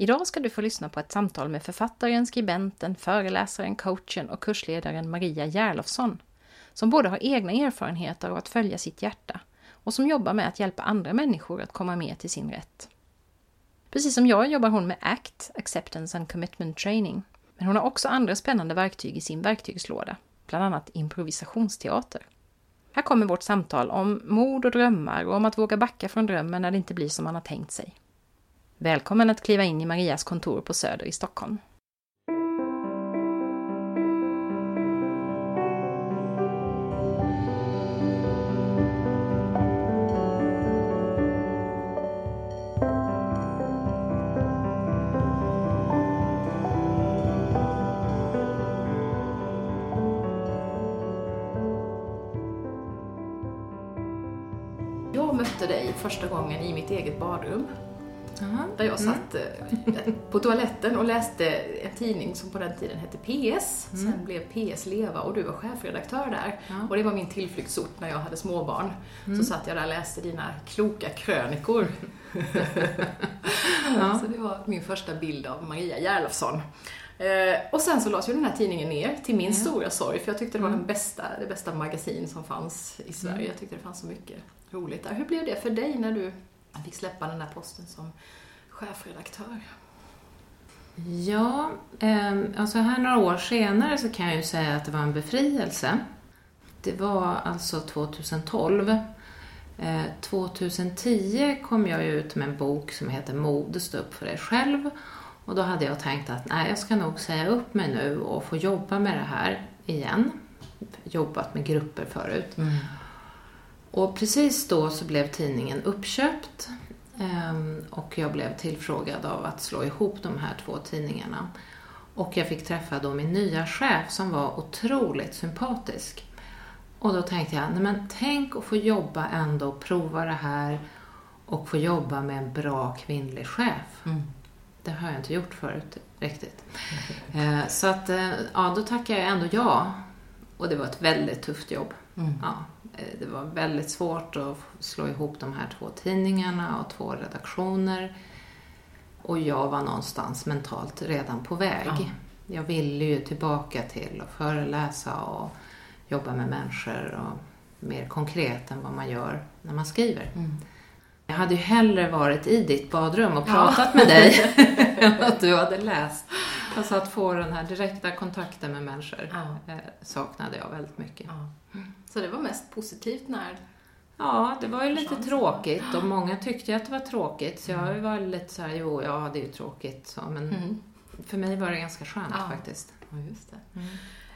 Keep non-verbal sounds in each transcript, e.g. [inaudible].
Idag ska du få lyssna på ett samtal med författaren, skribenten, föreläsaren, coachen och kursledaren Maria Järlofsson, som både har egna erfarenheter av att följa sitt hjärta och som jobbar med att hjälpa andra människor att komma mer till sin rätt. Precis som jag jobbar hon med ACT, Acceptance and Commitment Training, men hon har också andra spännande verktyg i sin verktygslåda, bland annat improvisationsteater. Här kommer vårt samtal om mod och drömmar och om att våga backa från drömmen när det inte blir som man har tänkt sig. Välkommen att kliva in i Marias kontor på Söder i Stockholm. Jag mötte dig första gången i mitt eget badrum. Där jag satt eh, på toaletten och läste en tidning som på den tiden hette PS. Sen blev PS Leva och du var chefredaktör där. Ja. Och det var min tillflyktsort när jag hade småbarn. Så satt jag där och läste dina kloka krönikor. [laughs] Så det var min första bild av Maria Järlofsson. Eh, och sen så lades ju den här tidningen ner, till min stora sorg, för jag tyckte det var den bästa, det bästa magasin som fanns i Sverige. Jag tyckte det fanns så mycket roligt där. Hur blev det för dig när du fick släppa den här posten som chefredaktör? Ja, eh, alltså här några år senare så kan jag ju säga att det var en befrielse. Det var alltså 2012. Eh, 2010 kom jag ut med en bok som heter Mode, stå upp för dig själv. Och då hade jag tänkt att nej, jag ska nog säga upp mig nu och få jobba med det här igen. Jobbat med grupper förut. Och precis då så blev tidningen uppköpt ehm, och jag blev tillfrågad av att slå ihop de här två tidningarna. Och jag fick träffa då min nya chef som var otroligt sympatisk. Och då tänkte jag, nej men tänk att få jobba ändå, prova det här och få jobba med en bra kvinnlig chef. Det har jag inte gjort förut riktigt. [laughs] Eh, Så att, eh, ja, då tackade jag ändå ja. Och det var ett väldigt tufft jobb. Ja, eh, det var väldigt svårt att slå ihop de här två tidningarna och två redaktioner. Och jag var någonstans mentalt redan på väg. Ja. Jag ville ju tillbaka till att föreläsa och jobba med människor och mer konkret än vad man gör när man skriver. Jag hade ju hellre varit i ditt badrum och pratat med dig [laughs] än att du hade läst. Alltså att få den här direkta kontakten med människor Ja. eh, saknade jag väldigt mycket. Ja. Så det var mest positivt när... Ja, det var ju lite Chansen. tråkigt och många tyckte att det var tråkigt. Så jag var lite så här, jo, ja, det är ju tråkigt så, men Mm. för mig var det ganska skönt Ja. faktiskt. Ja, just det.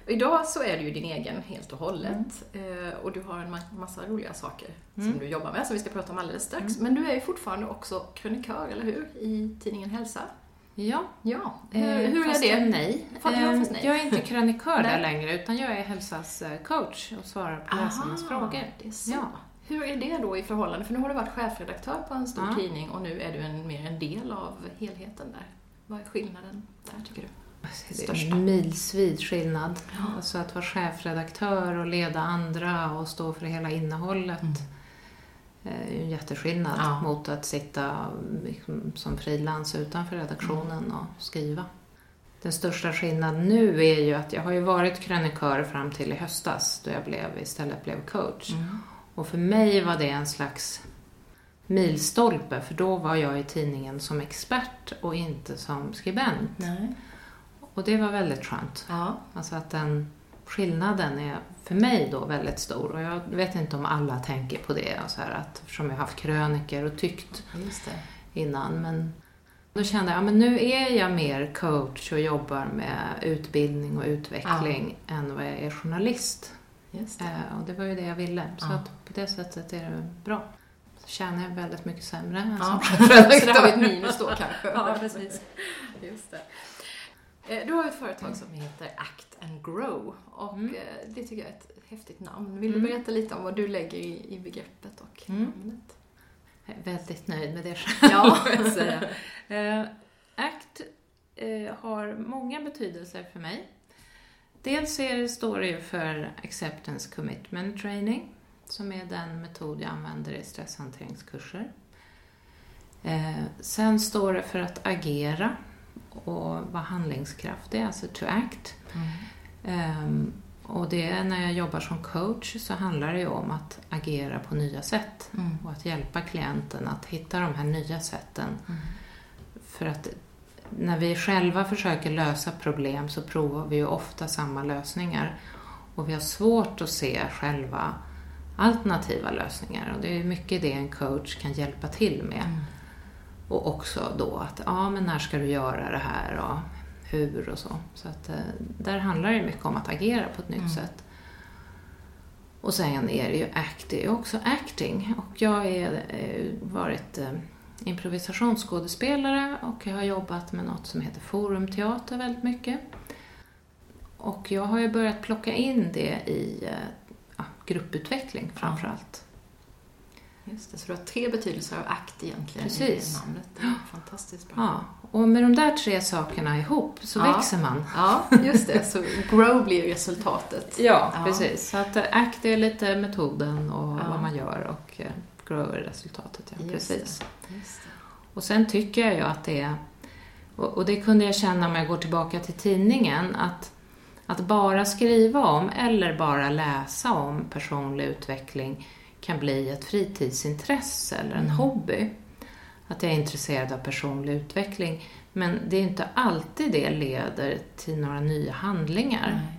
Idag så är du ju din egen helt och hållet eh, och du har en ma- massa roliga saker som du jobbar med som vi ska prata om alldeles strax. Men du är ju fortfarande också krönikör, eller hur? I tidningen Hälsa. Ja, Ja, eh, hur, hur är fast det? Nej. Fast- Eh, fast nej. Jag är inte krönikör där längre utan jag är Hälsas eh, coach och svarar på läsarnas frågor. är. Ja. Hur är det då i förhållande? För nu har du varit chefredaktör på en stor Ja. tidning och nu är du en, mer en del av helheten där. Vad är skillnaden där tycker du? Det Största. milsvid skillnad. Ja. Alltså att vara chefredaktör och leda andra och stå för hela innehållet Mm. är ju en jätteskillnad Ja. mot att sitta liksom som frilans utanför redaktionen Mm. och skriva. Den största skillnaden nu är ju att jag har ju varit krönikör fram till i höstas då jag blev, istället blev coach. Mm. Och för mig var det en slags milstolpe för då var jag i tidningen som expert och inte som skribent. Nej. Och det var väldigt skönt. Ja. Alltså att den skillnaden är för mig då väldigt stor. Och jag vet inte om alla tänker på det. Så här att, eftersom jag har haft kröniker och tyckt det. innan. Men då kände jag att nu är jag mer coach och jobbar med utbildning och utveckling än vad jag är journalist. Just det. Eh, och det var ju det jag ville. Så Ja. att på det sättet är det bra. Så tjänar jag väldigt mycket sämre än Ja. som [laughs] Så [laughs] där har vi ett minus då kanske. Ja, precis. Just det. Eh, du har ett företag som heter Act and Grow och Mm. eh, det tycker jag är ett häftigt namn. Vill Mm. du berätta lite om vad du lägger i, i begreppet och Mm. namnet? Jag är väldigt nöjd med det själv, [laughs] Ja. [laughs] jag säga. Eh, ACT har många betydelser för mig. Dels är det, står det ju för Acceptance Commitment Training, som är den metod jag använder i stresshanteringskurser. Eh, sen står det för att agera och vara handlingskraftig, alltså to act. Ehm, och det, när jag jobbar som coach så handlar det ju om att agera på nya sätt Mm. och att hjälpa klienten att hitta de här nya sätten. Mm. För att när vi själva försöker lösa problem så provar vi ju ofta samma lösningar och vi har svårt att se själva alternativa lösningar och det är mycket det en coach kan hjälpa till med. Och också då att, ja men när ska du göra det här och hur och så. Så att eh, där handlar det mycket om att agera på ett nytt Mm. sätt. Och sen är det ju act, det är också acting. Och jag har varit eh, improvisationsskådespelare och jag har jobbat med något som heter forumteater väldigt mycket. Och jag har ju börjat plocka in det i eh, ja, grupputveckling framför allt. Just det, så du har tre betydelser av ACT egentligen Precis. i namnet. Det fantastiskt bra. Ja, och med de där tre sakerna ihop så Ja. växer man. Ja, just det. Så grow blir resultatet. [laughs] Ja, Ja. precis. Så att eh, ACT är lite metoden och Ja. vad man gör och eh, grow är resultatet. Ja, Just precis. Just det. Och sen tycker jag ju att det är, och det kunde jag känna om jag går tillbaka till tidningen, att, att bara skriva om eller bara läsa om personlig utveckling kan bli ett fritidsintresse eller en Mm. hobby. Att jag är intresserad av personlig utveckling. Men det är inte alltid det leder till några nya handlingar. Nej.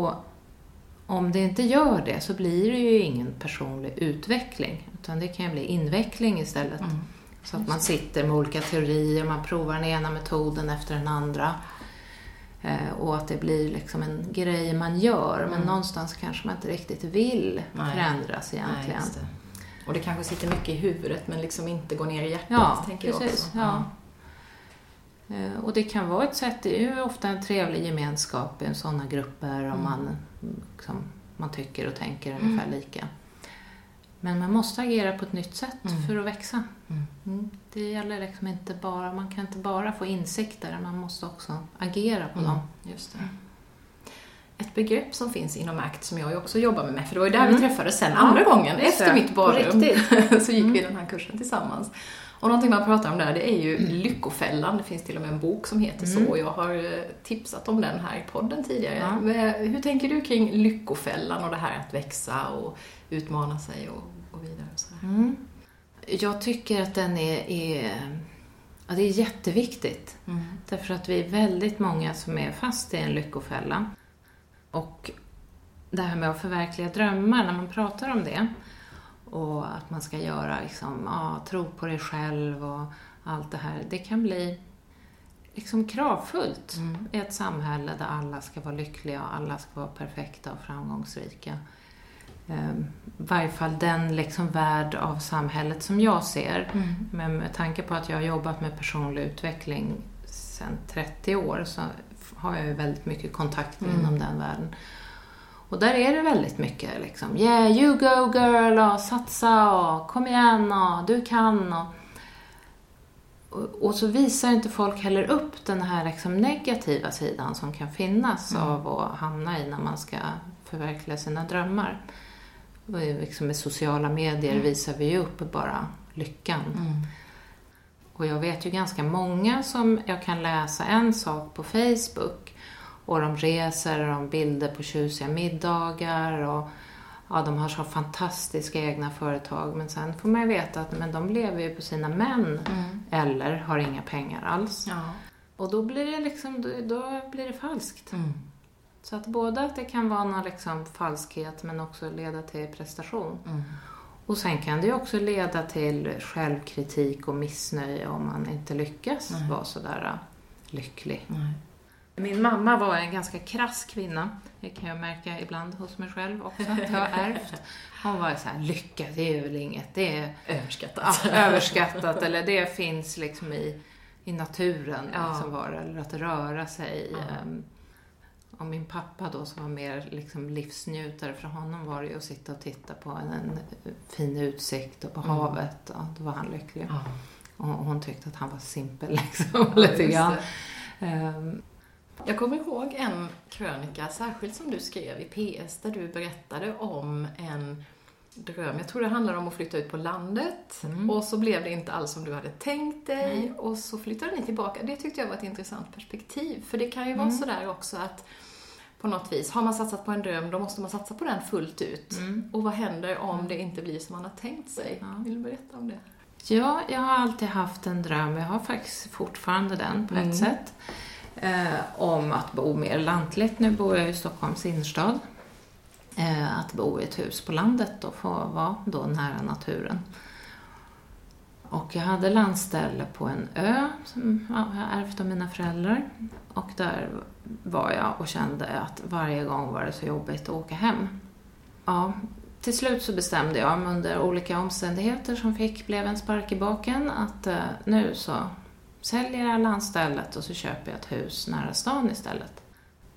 Och om det inte gör det så blir det ju ingen personlig utveckling. Utan det kan ju bli inveckling istället. Mm. Så att man sitter med olika teorier, man provar den ena metoden efter den andra. Eh, och att det blir liksom en grej man gör, men Mm. någonstans kanske man inte riktigt vill Nej. förändras Nej, egentligen. det. Och det kanske sitter mycket i huvudet men liksom inte går ner i hjärtat, Ja, tänker jag precis, också. ja. Eh, och det kan vara ett sätt, det är ju ofta en trevlig gemenskap i sådana grupper om Mm. man, mm, liksom, man tycker och tänker Mm. ungefär lika. Men man måste agera på ett nytt sätt Mm. för att växa. Mm. Mm. Det gäller liksom inte bara, man kan inte bara få insikter, man måste också agera på Mm. dem. Just det. Ett begrepp som finns inom ACT som jag också jobbar med, för det var ju där Mm. vi träffades sen Ja, andra gången, just efter mitt badrum. [laughs] så gick vi Mm. den här kursen tillsammans. Och någonting man pratar om där, det är ju Lyckofällan. Det finns till och med en bok som heter Mm. så. och Jag har eh, tipsat om den här i podden tidigare. Ja. Men Hur tänker du kring Lyckofällan och det här att växa och utmana sig och gå vidare? Och sådär? Mm. Jag tycker att den är, är, ja, det är jätteviktigt. Mm. Därför att vi är väldigt många som är fast i en lyckofälla. Och det här med att förverkliga drömmar, när man pratar om det och att man ska göra, liksom, ja, tro på dig själv och allt det här, det kan bli liksom kravfullt Mm. i ett samhälle där alla ska vara lyckliga och alla ska vara perfekta och framgångsrika. I varje fall den liksom värld av samhället som jag ser. Mm. Men med tanke på att jag har jobbat med personlig utveckling sedan 30 år så har jag ju väldigt mycket kontakt Mm. inom den världen. Och där är det väldigt mycket liksom, yeah you go girl och satsa och kom igen och du kan och och, och så visar inte folk heller upp den här liksom negativa sidan som kan finnas Mm. av att hamna i när man ska förverkliga sina drömmar. Liksom med sociala medier Mm. visar vi ju upp bara lyckan. Mm. Och jag vet ju ganska många som jag kan läsa en sak på Facebook och de reser och de bilder på tjusiga middagar och ja, de har så fantastiska egna företag men sen får man ju veta att men de lever ju på sina män Mm. eller har inga pengar alls. Ja. Och då blir det liksom, då, då blir det falskt. Mm. Så att både att det kan vara någon liksom falskhet men också leda till prestation. Mm. Och sen kan det ju också leda till självkritik och missnöje om man inte lyckas Nej. vara sådär äh, lycklig. Nej. Min mamma var en ganska krass kvinna. Det kan jag märka ibland hos mig själv också, att jag har ärvt. Hon var så här, lycka det är väl inget, det är Överskattat. ja, överskattat eller det finns liksom i, i naturen Ja. liksom var, eller att röra sig. Ja. Och min pappa då som var mer liksom livsnjutare, för honom var det ju att sitta och titta på en, en fin utsikt och på Mm. havet. Ja, då var han lycklig. Ja. Och hon tyckte att han var simpel [laughs] liksom, lite just grann. Ehm, Jag kommer ihåg en krönika, särskilt som du skrev i PS, där du berättade om en dröm. Jag tror det handlade om att flytta ut på landet Mm. och så blev det inte alls som du hade tänkt dig Mm. och så flyttade ni tillbaka. Det tyckte jag var ett intressant perspektiv, för det kan ju vara Mm. sådär också att på något vis, har man satsat på en dröm, då måste man satsa på den fullt ut. mm. Och vad händer om det inte blir som man har tänkt sig? Ja. Vill du berätta om det? Ja, jag har alltid haft en dröm, jag har faktiskt fortfarande den på Mm. ett sätt, eh, om att bo mer lantligt. Nu bor jag i Stockholms innerstad. Eh, att bo i ett hus på landet och få vara då nära naturen. Och jag hade landställe på en ö som ja, jag ärvt av mina föräldrar. Och där var jag och kände att varje gång var det så jobbigt att åka hem. Ja, till slut så bestämde jag mig under olika omständigheter som fick blev en spark i baken att eh, nu så säljer jag landstället och så köper jag ett hus nära stan istället.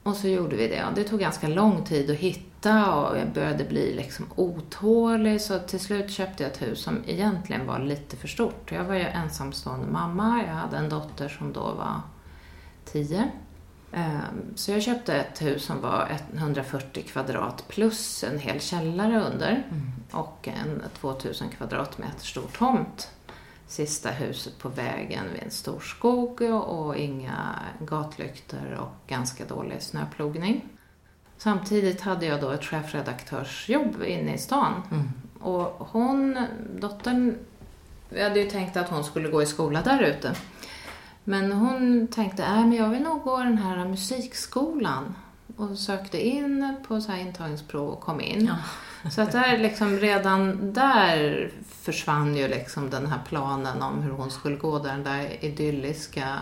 Och så gjorde vi det. Det tog ganska lång tid att hitta och jag började bli liksom otålig så till slut köpte jag ett hus som egentligen var lite för stort. Jag var ju ensamstående mamma, jag hade en dotter som då var 10. Ehm, Så jag köpte ett hus som var 140 kvadrat plus en hel källare under och en 2000 kvadratmeter stor tomt. Sista huset på vägen vid en stor skog och inga gatlyktor och ganska dålig snöplogning. Samtidigt hade jag då ett chefredaktörsjobb inne i stan. Och hon, dottern, vi hade ju tänkt att hon skulle gå i skola där ute. Men hon tänkte, äh, men jag vill nog gå den här musikskolan. Och sökte in på så här intagningsprov och kom in. Ja. Så att där liksom, redan där försvann ju liksom den här planen om hur hon skulle gå där, den där idylliska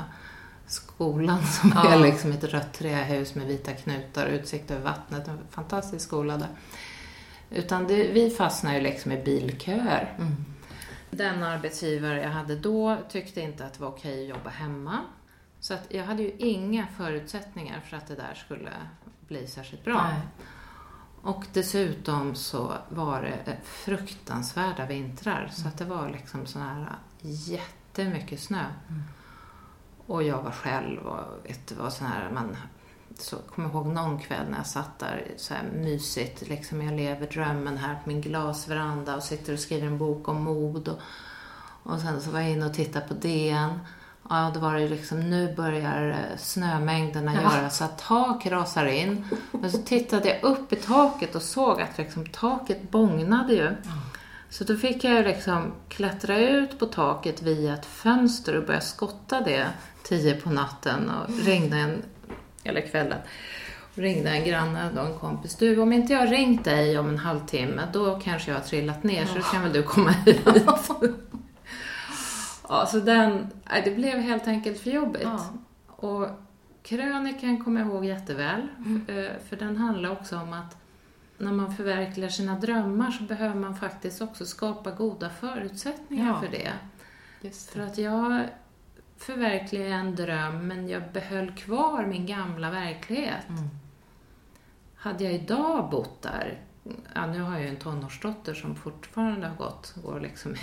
skolan [laughs] som Ja. är liksom ett rött trähus med vita knutar och utsikt över vattnet. En fantastisk skola där. Utan det, vi fastnade ju liksom i bilköer. Mm. Den arbetsgivare jag hade då tyckte inte att det var okej att jobba hemma. Så att jag hade ju inga förutsättningar för att det där skulle bli särskilt bra. Nej. Och dessutom så var det fruktansvärda vintrar. Så att det var liksom sån här jättemycket snö. Mm. Och jag var själv och vet, det var sån här, man så kommer ihåg någon kväll när jag satt där så här mysigt, liksom jag lever drömmen här på min glasveranda och sitter och skriver en bok om mod. Och, och sen så var jag inne och tittade på DN. Ja, då var det liksom, nu börjar eh, snömängderna Ja. göra så att tak rasar in. Men så tittade jag upp i taket och såg att liksom, taket bågnade ju. Så då fick jag liksom klättra ut på taket via ett fönster och börja skotta det tio på natten och ringde en, eller kvällen, och ringde en granne och en kompis. Du, om inte jag har ringt dig om en halvtimme, då kanske jag har trillat ner, så då kan väl du komma hit. [laughs] ja, så den, det blev helt enkelt för jobbigt. Ja. Och krönikan kommer jag ihåg jätteväl, Mm. eh, för den handlar också om att när man förverkligar sina drömmar så behöver man faktiskt också skapa goda förutsättningar Ja. för det. Just För det. att jag förverkligade en dröm men jag behöll kvar min gamla verklighet. Mm. Hade jag idag bott där, ja, nu har jag ju en tonårsdotter som fortfarande har gått, går liksom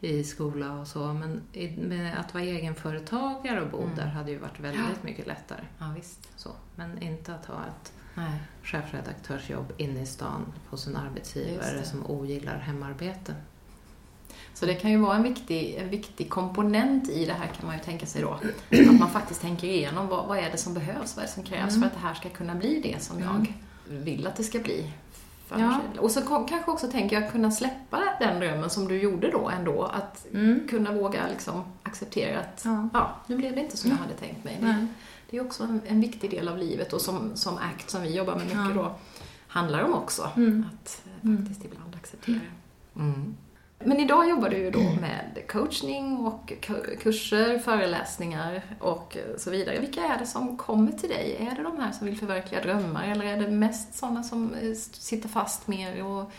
i, i skola och så, men med att vara egenföretagare och bo Mm. där hade ju varit väldigt mycket lättare. Ja, visst. Så. Men inte att ha ett Nej. chefredaktörsjobb inne i stan hos en arbetsgivare som ogillar hemarbete. Så det kan ju vara en viktig, en viktig komponent i det här kan man ju tänka sig då. Att man faktiskt tänker igenom vad, vad är det som behövs, vad är det som krävs Mm. för att det här ska kunna bli det som Mm. jag vill att det ska bli. För Ja. Och så kanske också tänker jag kunna släppa den drömmen som du gjorde då ändå. Att Mm. kunna våga liksom acceptera att Ja. ja, nu blev det inte som jag hade tänkt mig. Det, Nej. det är också en, en viktig del av livet och som, som ACT som vi jobbar med mycket Ja. då handlar om också. Mm. Att eh, Mm. faktiskt ibland acceptera. Men idag jobbar du ju då med coachning och ku- kurser, föreläsningar och så vidare. Vilka är det som kommer till dig? Är det de här som vill förverkliga drömmar eller är det mest sådana som eh, sitter fast mer och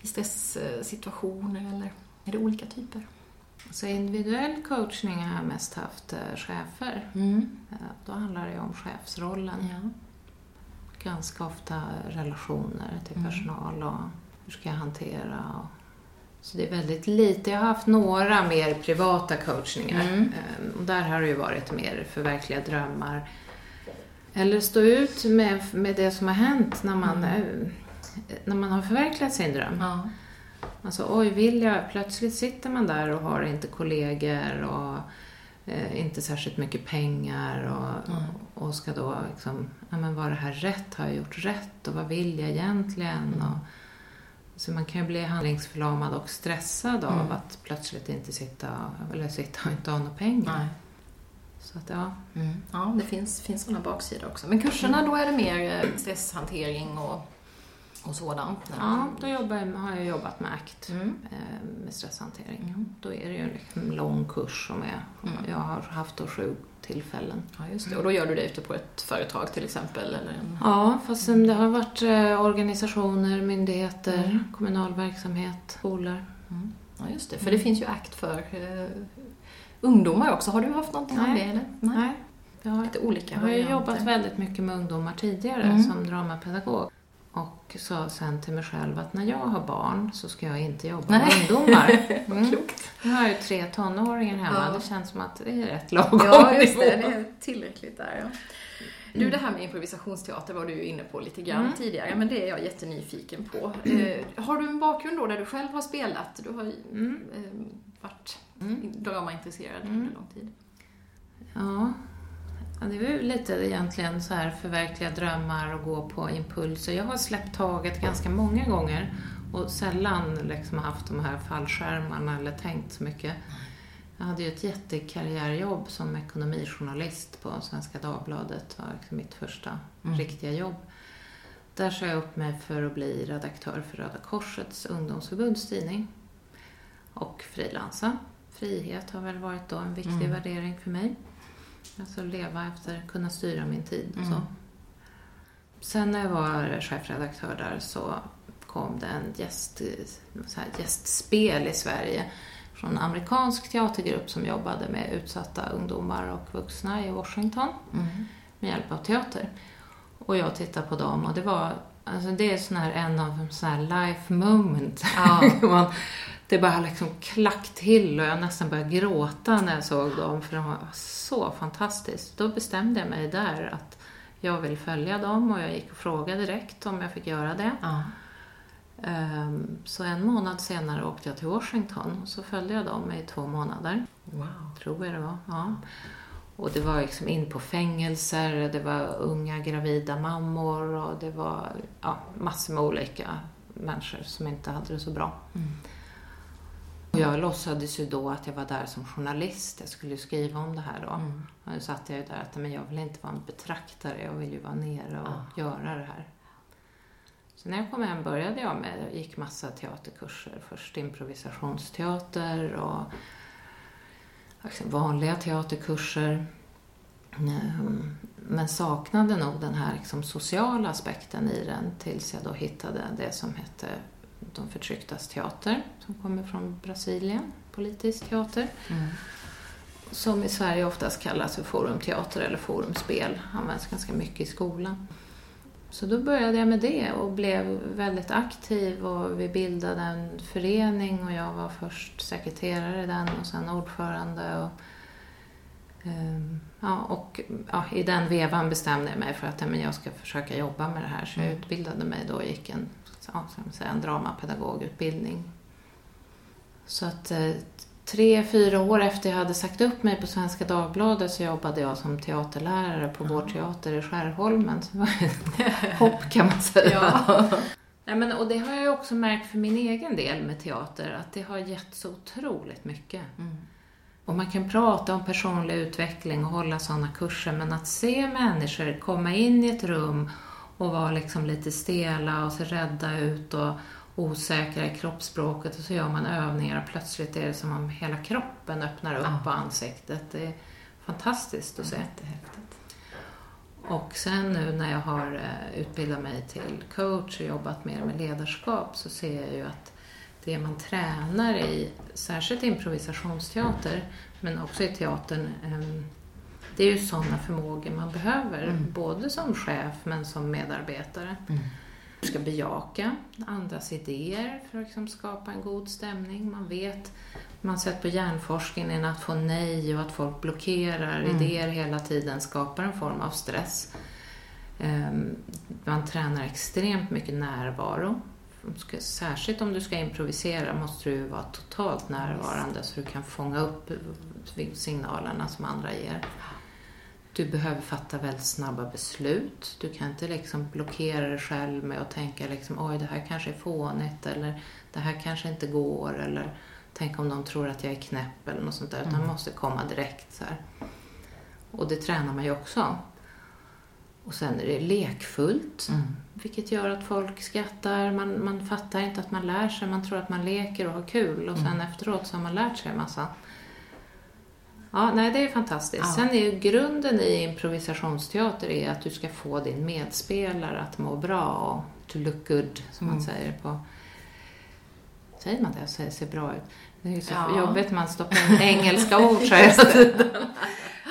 i stresssituationer eller är det olika typer? Så individuell coachning har jag mest haft eh, chefer. Mm. Eh, Då handlar det ju om chefsrollen. Ja. Ganska ofta relationer till Mm. personal och hur ska jag hantera. Och... Så det är väldigt lite. Jag har haft några mer privata coachningar. Mm. Eh, Och där har det ju varit mer förverkliga drömmar. Eller stå ut med, med det som har hänt när man, Mm. eh, när man har förverkligat sin dröm. Ja. Alltså, oj, vill jag? Plötsligt sitter man där och har inte kollegor och eh, inte särskilt mycket pengar och, Mm. och ska då liksom, ja men var det här rätt? Har jag gjort rätt? Och vad vill jag egentligen? Och, så man kan ju bli handlingsförlamad och stressad av Mm. att plötsligt inte sitta, eller sitta och inte ha några pengar. Nej. Så att ja, Mm. Ja, det finns, finns sådana baksidor också. Men kurserna, då är det mer eh, stresshantering och, och sådant? ja då jobbar har jag jobbat med ACT, Mm. eh, med stresshantering. Mm. Då är det ju en liksom lång kurs som är, Mm. jag har haft då sju tillfällen. Ja, just det. Och då gör du det ute på ett företag till exempel? Eller. Ja, fast det har varit eh, organisationer, myndigheter, Mm. kommunal verksamhet, skolor. Mm. Ja, just det. För det finns ju akt för eh, ungdomar också. Har du haft någonting Nej. det? Eller? Nej. Jag har, Lite olika jag har ju jobbat väldigt mycket med ungdomar tidigare Mm. som dramapedagog. Och sa sen till mig själv att när jag har barn så ska jag inte jobba Nej. med ungdomar. [laughs] Mm. klokt. Nu har jag ju tre tonåringar hemma. Ja. Det känns som att det är rätt lagom Ja, just det. Det är tillräckligt där, ja. Du, det här med improvisationsteater var du inne på lite grann Mm. tidigare, men det är jag jättenyfiken på. Eh, har du en bakgrund då där du själv har spelat? Du har Mm. eh, varit Mm. dramaintresserad Mm. under lång tid. Ja. Ja, det är ju lite egentligen så här förverkliga drömmar och gå på impulser. Jag har släppt taget ganska många gånger och sällan liksom haft de här fallskärmarna eller tänkt så mycket. Jag hade ju ett jättekarriärjobb som ekonomijournalist på Svenska Dagbladet. Det var liksom mitt första Mm. riktiga jobb. Där sa jag upp mig för att bli redaktör för Röda Korsets ungdomsförbunds tidning och frilansa. Frihet har väl varit då en viktig Mm. värdering för mig. Alltså leva efter, kunna styra min tid. Mm. Så. Sen när jag var chefredaktör där så kom det en gäst, så här gästspel i Sverige från en amerikansk teatergrupp som jobbade med utsatta ungdomar och vuxna i Washington Mm. med hjälp av teater. Och jag tittade på dem och det var, alltså det är sån här en av de sån här life moment. Ja. [laughs] Man, det bara liksom klack till och jag nästan började gråta när jag såg dem för de var så fantastiskt. Då bestämde jag mig där att jag vill följa dem och jag gick och frågade direkt om jag fick göra det. Ja. Ehm, Så en månad senare åkte jag till Washington och så följde jag dem i två månader Wow. tror jag det var. Ja. Och det var liksom in på fängelser, det var unga gravida mammor och det var ja, massor med olika människor som inte hade det så bra. Mm. Jag låtsades ju då att jag var där som journalist, jag skulle ju skriva om det här då. Mm. Och nu satt jag ju där att men jag vill inte vara en betraktare, jag vill ju vara nere och Ah. göra det här. Så när jag kom hem började jag med, gick massa teaterkurser. Först improvisationsteater och liksom vanliga teaterkurser. Ehm, Men saknade nog den här liksom sociala aspekten i den tills jag då hittade det som hette De förtrycktas teater, som kommer från Brasilien, politisk teater. Mm. Som i Sverige oftast kallas för forumteater eller forumspel. Används ganska mycket i skolan. Så då började jag med det och blev väldigt aktiv och vi bildade en förening och jag var först sekreterare i den och sen ordförande. Och, ehm, ja, och ja, i den vevan bestämde jag mig för att ja, men jag ska försöka jobba med det här så jag Mm. utbildade mig då och gick en, ja, säga, en dramapedagogutbildning. Så att eh, tre, fyra år efter jag hade sagt upp mig på Svenska Dagbladet så jobbade jag som teaterlärare på vår teater i Skärholmen. Så det var [laughs] ett hopp kan man säga. Ja. [laughs] Nej, men, och det har jag också märkt för min egen del med teater, att det har gett så otroligt mycket. Mm. Och man kan prata om personlig utveckling och hålla sådana kurser, men att se människor komma in i ett rum och vara liksom lite stela och se rädda ut och osäkra i kroppsspråket och så gör man övningar och plötsligt är det som om hela kroppen öppnar upp Ja. på ansiktet. Det är fantastiskt att se. Jättehäftigt. Och sen nu när jag har eh, utbildat mig till coach och jobbat mer med ledarskap så ser jag ju att det man tränar i, särskilt improvisationsteater, men också i teatern, ehm, det är ju sådana förmågor man behöver, Mm. både som chef men som medarbetare. Du ska bejaka andras idéer för att liksom skapa en god stämning. Man vet, man har sett på hjärnforskningen att få nej och att folk blockerar Mm. idéer hela tiden skapar en form av stress. Ehm, Man tränar extremt mycket närvaro. Särskilt om du ska improvisera måste du vara totalt närvarande så du kan fånga upp signalerna som andra ger. Du behöver fatta väldigt snabba beslut. Du kan inte liksom blockera dig själv med att tänka liksom, oj det här kanske är fånigt eller det här kanske inte går eller tänk om de tror att jag är knäpp eller något sånt där. Utan Mm. måste komma direkt så här. Och det tränar man ju också. Och sen är det lekfullt, Mm. vilket gör att folk skrattar. Man, man fattar inte att man lär sig, man tror att man leker och har kul och sen Mm. efteråt så har man lärt sig en massa. Ja, nej, det är fantastiskt. Ja. Sen är ju grunden i improvisationsteater är att du ska få din medspelare att må bra och to look good, som man Mm. säger på... Säger man det? Så ser bra ut. Det är ju så Ja. jobbigt man stoppar in engelska ord [laughs] så. [laughs]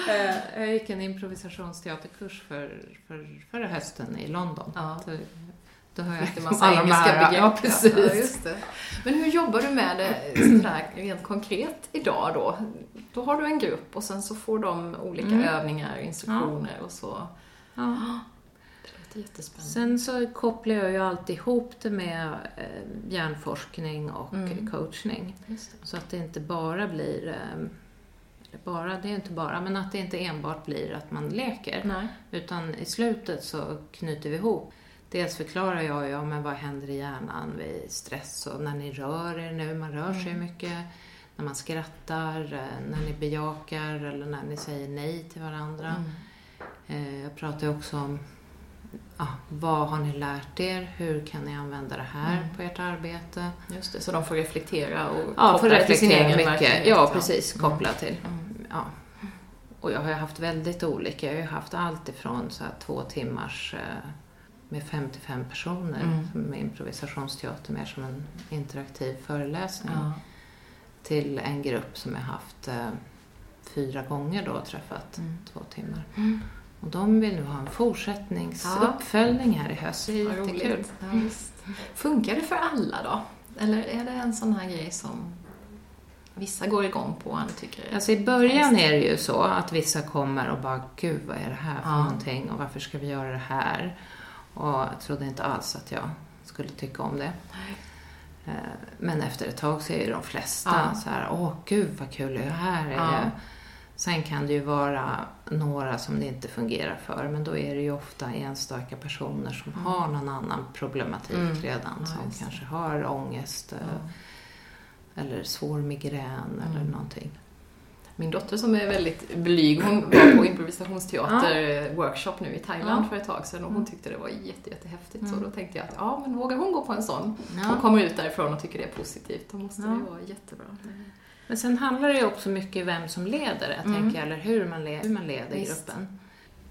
Eh, Jag gick en improvisationsteaterkurs för, för, förra hösten i London. Ja. Så, då har jag du massa alla engelska här- begrepp. Ja, precis. Ja. Men hur jobbar du med det sådär, rent konkret idag då? Då har du en grupp och sen så får de olika Mm. övningar, instruktioner och så. Ja. Det låter jättespännande. Sen så kopplar jag ju alltid ihop det med eh, hjärnforskning och Mm. coachning. Så att det inte bara blir, eh, bara, det är inte bara, men att det inte enbart blir att man leker. Nej. Utan i slutet så knyter vi ihop. Dels förklarar jag ja, men vad händer i hjärnan vid stress och när ni rör er nu, man rör sig Mm. mycket. När man skrattar, eh, när ni bejakar eller när ni säger nej till varandra. Mm. Eh, Jag pratar också om ja, vad har ni lärt er? Hur kan ni använda det här Mm. på ert arbete? Just det, så de får reflektera och Ja, koppla får det till sin egen mycket. verklighet. Ja, precis. Mm. Koppla till. Mm. Ja. Och jag har haft väldigt olika. Jag har haft allt ifrån så två timmars eh, med 55 personer Mm. med improvisationsteater mer som en interaktiv föreläsning Ja. till en grupp som jag haft eh, fyra gånger då träffat Mm. två timmar. Mm. Och de vill nu ha en Ja. fortsättningsuppföljning här i höst. Det är jättekul. Ja. Funkar det för alla då? Eller är det en sån här grej som vissa går igång på och tycker är... Alltså i början är det ju så att vissa kommer och bara Gud vad är det här för Ja. någonting och varför ska vi göra det här? Och jag trodde inte alls att jag skulle tycka om det. Eh, Men efter ett tag så är ju de flesta Ja. så här, åh gud vad kul det här är. Ja. Sen kan det ju vara några som det inte fungerar för, men då är det ju ofta enstaka personer som Mm. har någon annan problematik Mm. redan, Ja, som kanske har ångest eh, eller svår migrän eller Mm. någonting. Min dotter som är väldigt blyg, hon var på [clears throat] improvisationsteater-workshop nu i Thailand Ja. för ett tag sedan och hon Mm. tyckte det var jätte, jättehäftigt. Mm. Så då tänkte jag att ja, men vågar hon gå på en sån Ja. och kommer ut därifrån och tycker det är positivt, då måste Ja. det vara jättebra. Men sen handlar det ju också mycket vem som leder det, Mm. tänker jag, eller hur man, le- hur man leder Visst. gruppen.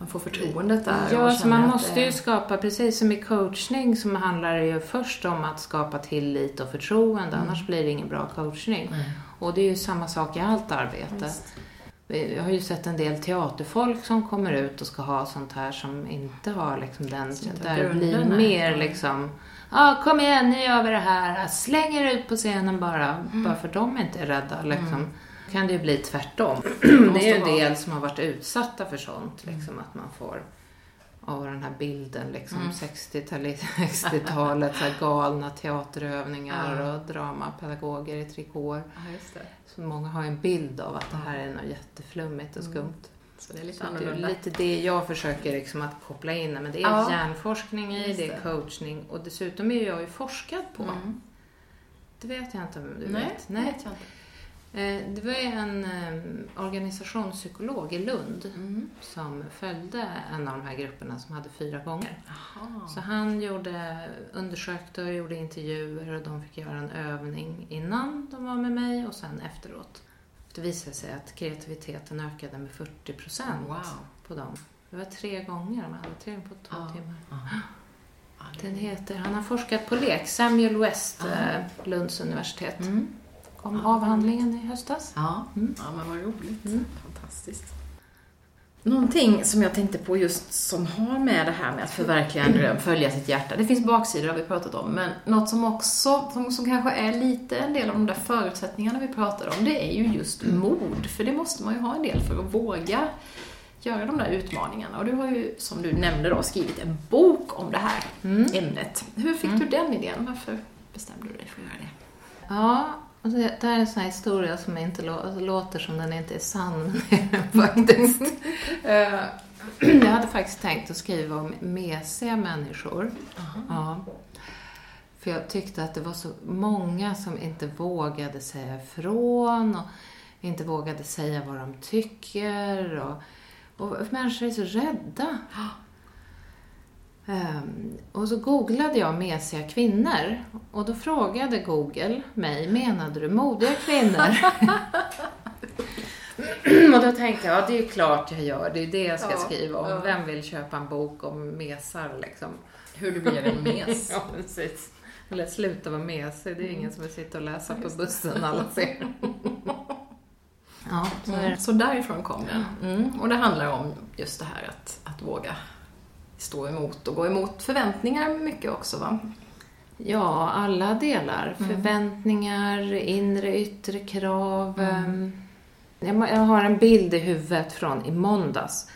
Man får förtroendet där. Ja, och så känner man måste det- ju skapa, precis som i coachning, så handlar det ju först om att skapa tillit och förtroende, Mm. annars blir det ingen bra coachning. Nej, Och det är ju samma sak i allt arbete. visst. Vi har ju sett en del teaterfolk som kommer ut och ska ha sånt här som inte har liksom den, där det blir mer liksom, ja ah, kom igen, nu gör vi det här, släng er ut på scenen bara, Mm. bara för de inte är rädda liksom. Kan det ju bli tvärtom. [clears throat] det är ju en del som har varit utsatta för sånt, liksom att man får av den här bilden, liksom Mm. 60-talet, 60-talet, [laughs] så galna teaterövningar Ja. och dramapedagoger i trikåer. Ja. Så många har en bild av att det här är något jätteflummigt och Mm. skumt. Så det är lite Så det är annorlunda. lite det jag försöker liksom att koppla in. Men det är Ja. hjärnforskning i, det är coachning och dessutom är jag ju forskad på. Mm. Det vet jag inte om du Nej, vet. det vet jag inte. Eh, Det var en eh, organisationspsykolog i Lund Mm. som följde en av de här grupperna som hade fyra gånger. Jaha. Så han gjorde, undersökte och gjorde intervjuer och de fick göra en övning innan de var med mig och sen efteråt. Det visade sig att kreativiteten ökade med 40 procent Wow. på dem. Det var tre gånger de hade, tre på två Ja. timmar. Ja. Den heter, han har forskat på lek, Samuel West, eh, Lunds universitet. Mm. Kom avhandlingen i höstas. Ja, Mm. ja men vad roligt. Fantastiskt. Någonting som jag tänkte på just som har med det här med att förverkliga en dröm, följa sitt hjärta. Det finns baksidor har vi pratat om, men något som också, som, som kanske är lite en del av de där förutsättningarna vi pratar om, det är ju just mod. För det måste man ju ha en del för att våga göra de där utmaningarna. Och du har ju, som du nämnde då, skrivit en bok om det här ämnet. Hur fick du den idén? Varför bestämde du dig för att göra det? Ja, och det, här är en sån här historia som inte lå, alltså, låter som den inte är sann, [laughs] men det är den faktiskt. [laughs] Eh, [clears throat] jag hade faktiskt tänkt att skriva om mesiga människor. Ja. För jag tyckte att det var så många som inte vågade säga ifrån och inte vågade säga vad de tycker. Och, och människor är så rädda. [gasps] Ehm, och så googlade jag mesiga kvinnor och då frågade Google mig, menade du modiga kvinnor? [laughs] och då tänkte jag, ja det är klart jag gör, det är det jag ska Ja, skriva om. ja. Vem vill köpa en bok om mesar liksom? Hur du blev en mes. [laughs] ja, precis. Eller sluta vara mesig, det är ingen som vill sitta och läsa på bussen, alla ser. [laughs] ja, så det. Så därifrån kom den. Mm. Och det handlar om just det här att, att våga stå emot och gå emot förväntningar mycket också va? Ja, alla delar. Förväntningar, inre, yttre krav. ehm. Jag har en bild i huvudet från i måndags.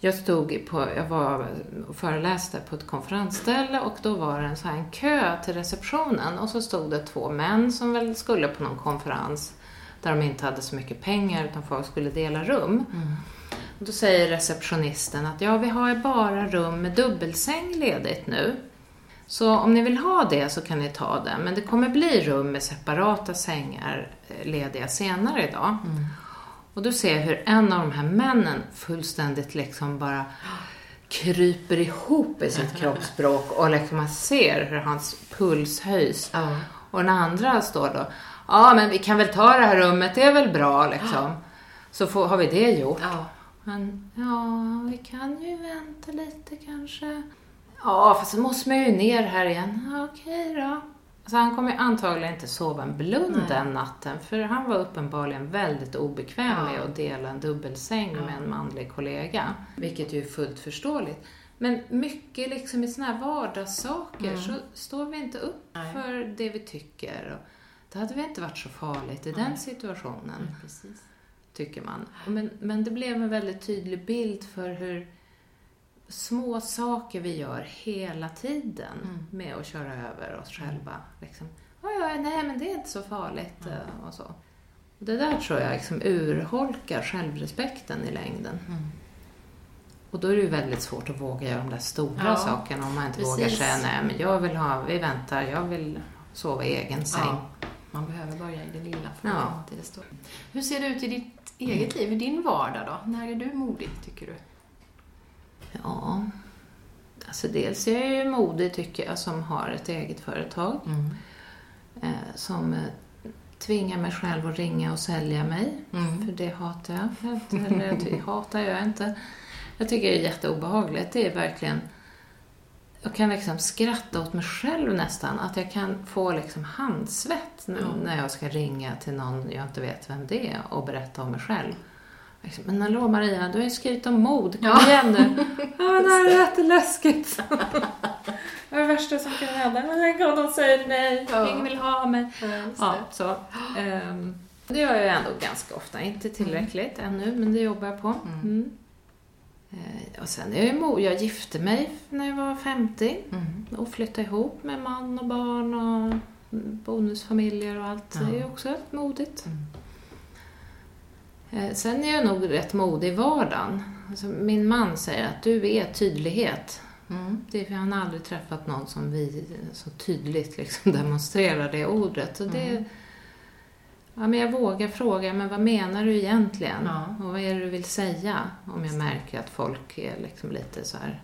Jag stod på, jag var och föreläste på ett konferensställe och då var det en sån här en kö till receptionen och så stod det två män som väl skulle på någon konferens där de inte hade så mycket pengar utan folk skulle dela rum. Och då säger receptionisten att ja, vi har ju bara rum med dubbelsäng ledigt nu. Så om ni vill ha det så kan ni ta det, men det kommer bli rum med separata sängar eh, lediga senare idag. Och då ser jag hur en av de här männen fullständigt liksom bara kryper ihop i sitt [laughs] kroppsspråk och liksom man ser hur hans puls höjs. Ja. Och den andra står då, ja men vi kan väl ta det här rummet, det är väl bra liksom. [gasps] Så får, har vi det gjort. Ja. Men ja, vi kan ju vänta lite kanske. Ja, fast så måste man ju ner här igen. Ja, okej då. Så han kommer ju antagligen inte sova en blund den natten för han var uppenbarligen väldigt obekväm Ja. med att dela en dubbelsäng med en manlig kollega. Vilket ju är fullt förståeligt. Men mycket liksom i såna här vardagssaker så står vi inte upp Nej. för det vi tycker. Det hade väl inte varit så farligt i den situationen Precis. Tycker man. Men, men det blev en väldigt tydlig bild för hur små saker vi gör hela tiden med att köra över oss själva. Liksom. Ja, nej, men det är inte så farligt eh, och så. Och det där tror jag liksom urholkar självrespekten i längden. Och då är det ju väldigt svårt att våga göra de där stora Ja, sakerna om man inte precis. vågar säga nej, men jag vill ha, vi väntar, jag vill sova i egen säng. Ja. Man behöver börja i det lilla för att Ja. komma till det stora. Hur ser det ut i ditt eget liv, i din vardag då? När är du modig, tycker du? Ja, alltså dels är jag ju modig tycker jag som har ett eget företag. Eh, som eh, tvingar mig själv att ringa och sälja mig. Mm. För det hatar jag. Eller ty- [laughs] hatar jag inte. Jag tycker det är jätteobehagligt. Det är verkligen... Jag kan liksom skratta åt mig själv nästan. Att jag kan få liksom handsvett n- när jag ska ringa till någon jag inte vet vem det är och berätta om mig själv. Liksom, Men hallå Maria, du har ju skrivit om mod. Kom Ja. igen nu. [laughs] Ja, det här är jätteläskigt. [laughs] Det är det värsta som kan hända. Men tänk om de säger nej, Ja. ingen vill ha mig. Ja, Ja, så. [gasps] ehm, det gör jag ändå ganska ofta. Inte tillräckligt ännu, men det jobbar jag på. Mm. Eh, och sen är jag mo- Jag gifte mig när jag var 50 Mm. och flyttade ihop med man och barn och bonusfamiljer och allt. Det är också rätt modigt. Eh, Sen är jag nog rätt modig i vardagen. Alltså, min man säger att du är tydlighet. Mm. Det han har aldrig träffat någon som vi så tydligt liksom [laughs] demonstrerar det ordet. Och det, ja, men jag vågar fråga, men vad menar du egentligen? Ja. Och vad är det du vill säga? Om jag märker att folk är liksom lite så här...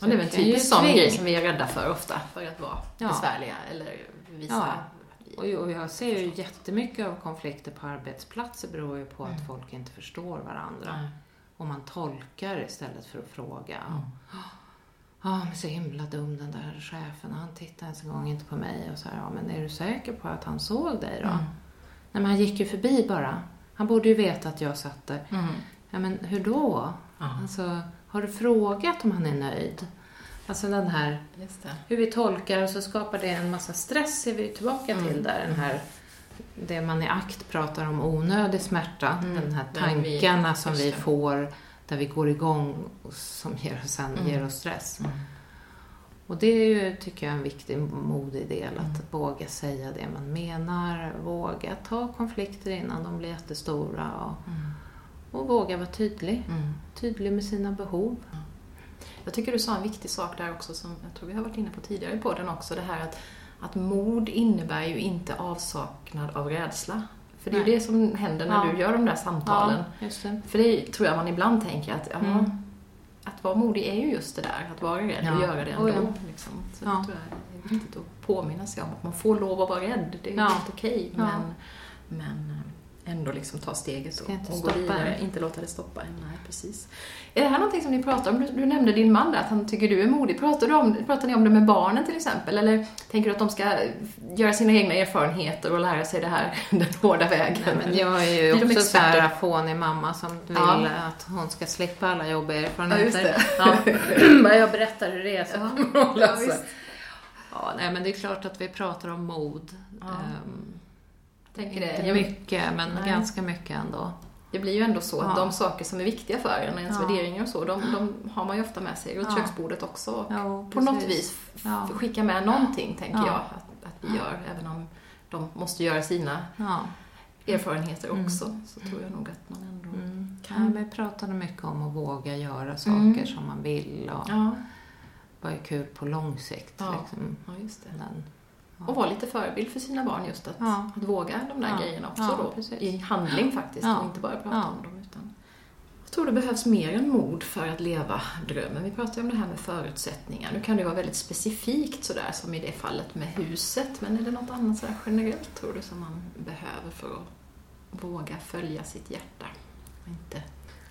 Och det är väl en Så typisk sån grej som vi är rädda för ofta, för att vara Ja. besvärliga eller visa... Och och jag ser ju jättemycket av konflikter på arbetsplatser beror ju på att folk inte förstår varandra. Nej. Och man tolkar istället för att fråga. Ja, [gasps] men så himla dum den där chefen. Han tittade ens en gång inte på mig och så här, ja men är du säker på att han såg dig då? Mm. Nej men han gick ju förbi bara. Han borde ju veta att jag satt där. Mm. Ja men hur då? Alltså, har du frågat om han är nöjd? Alltså den här, hur vi tolkar och så skapar det en massa stress, är vi tillbaka Mm. till där. Den här, det man i akt pratar om onödig smärta. Mm. Den här Den vi- tankarna som vi får, där vi går igång och som ger, sen Mm. ger oss stress. Mm. Och det är ju, tycker jag, en viktig modig del, att Mm. våga säga det man menar, våga ta konflikter innan de blir jättestora och, Mm. och våga vara tydlig. Mm. Tydlig med sina behov. Jag tycker du sa en viktig sak där också som jag tror vi har varit inne på tidigare i podden också. Det här att, att mod innebär ju inte avsaknad av rädsla. För det är ju Nej. det som händer när Ja. du gör de där samtalen. just det. För det tror jag man ibland tänker att ja, Mm. Att vara modig är ju just det där, att vara rädd Ja. och göra det ändå. Oh, ja. liksom. Så Ja. det tror jag är viktigt att påminna sig om att man får lov att vara rädd. Det är Ja. helt okej. Ja. Men, men eh, ändå liksom ta steget och, inte och gå vidare. en. Inte låta det stoppa en. Nej, precis. Är det här någonting som ni pratar om? Du, du nämnde din man där, att han tycker du är modig. Pratar, du om, pratar ni om det med barnen till exempel? Eller tänker du att de ska göra sina egna erfarenheter och lära sig det här [laughs] den hårda vägen? Nej, men jag är ju också så här fånig mamma som vill Ja. att hon ska slippa alla jobbiga Ja, just erfarenheter. det. [laughs] Ja. [clears throat] Jag berättar hur det är så Ja. [laughs] Ja, nej, men det är klart att vi pratar om mod. Ja. Ehm, Tänker det. inte Jag- mycket, men Nej. ganska mycket ändå. Det blir ju ändå så att Ja. de saker som är viktiga för en, ens Ja. värderingar och så, de, de har man ju ofta med sig runt Ja. köksbordet också. Ja, På något vis Ja. skicka med någonting, tänker Ja. jag, att, att vi gör, även om de måste göra sina erfarenheter Mm. också, så tror jag nog att man ändå Mm. Kan. Ja, vi pratade mycket om att våga göra saker Mm. som man vill och vad är kul på lång sikt. Liksom. Den. Och vara lite förebild för sina barn just att, Ja. att våga de där Ja. grejerna också Ja, då. precis. I handling faktiskt, och inte bara prata om dem. Utan... Jag tror det behövs mer än mod för att leva drömmen. Vi pratar ju om det här med förutsättningar. Nu kan det vara väldigt specifikt sådär som i det fallet med huset. Men är det något annat sådär generellt tror du som man behöver för att våga följa sitt hjärta? Och inte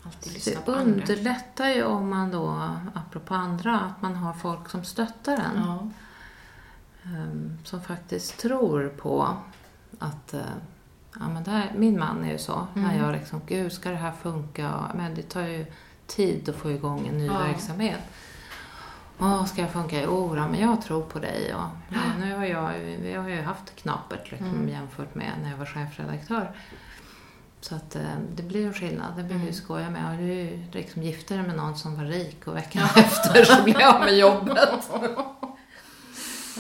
alltid lyssna Det på andra. underlättar ju om man då, apropå andra, att man har folk som stöttar en. Ehm, som faktiskt tror på att eh, ja, men det här, min man är ju så. När Mm. jag liksom, gud ska det här funka? Men det tar ju tid att få igång en ny Ja. verksamhet. Åh, ska det funka? Jo, då, men jag tror på dig. Och, nu har jag, vi har ju haft knapert liksom, Mm. jämfört med när jag var chefredaktör. Så att eh, det blir en skillnad. Det blir Mm. ju skoja med. Och du är ju liksom med någon som var rik och veckan [laughs] efter så blev jag med jobbet. [laughs]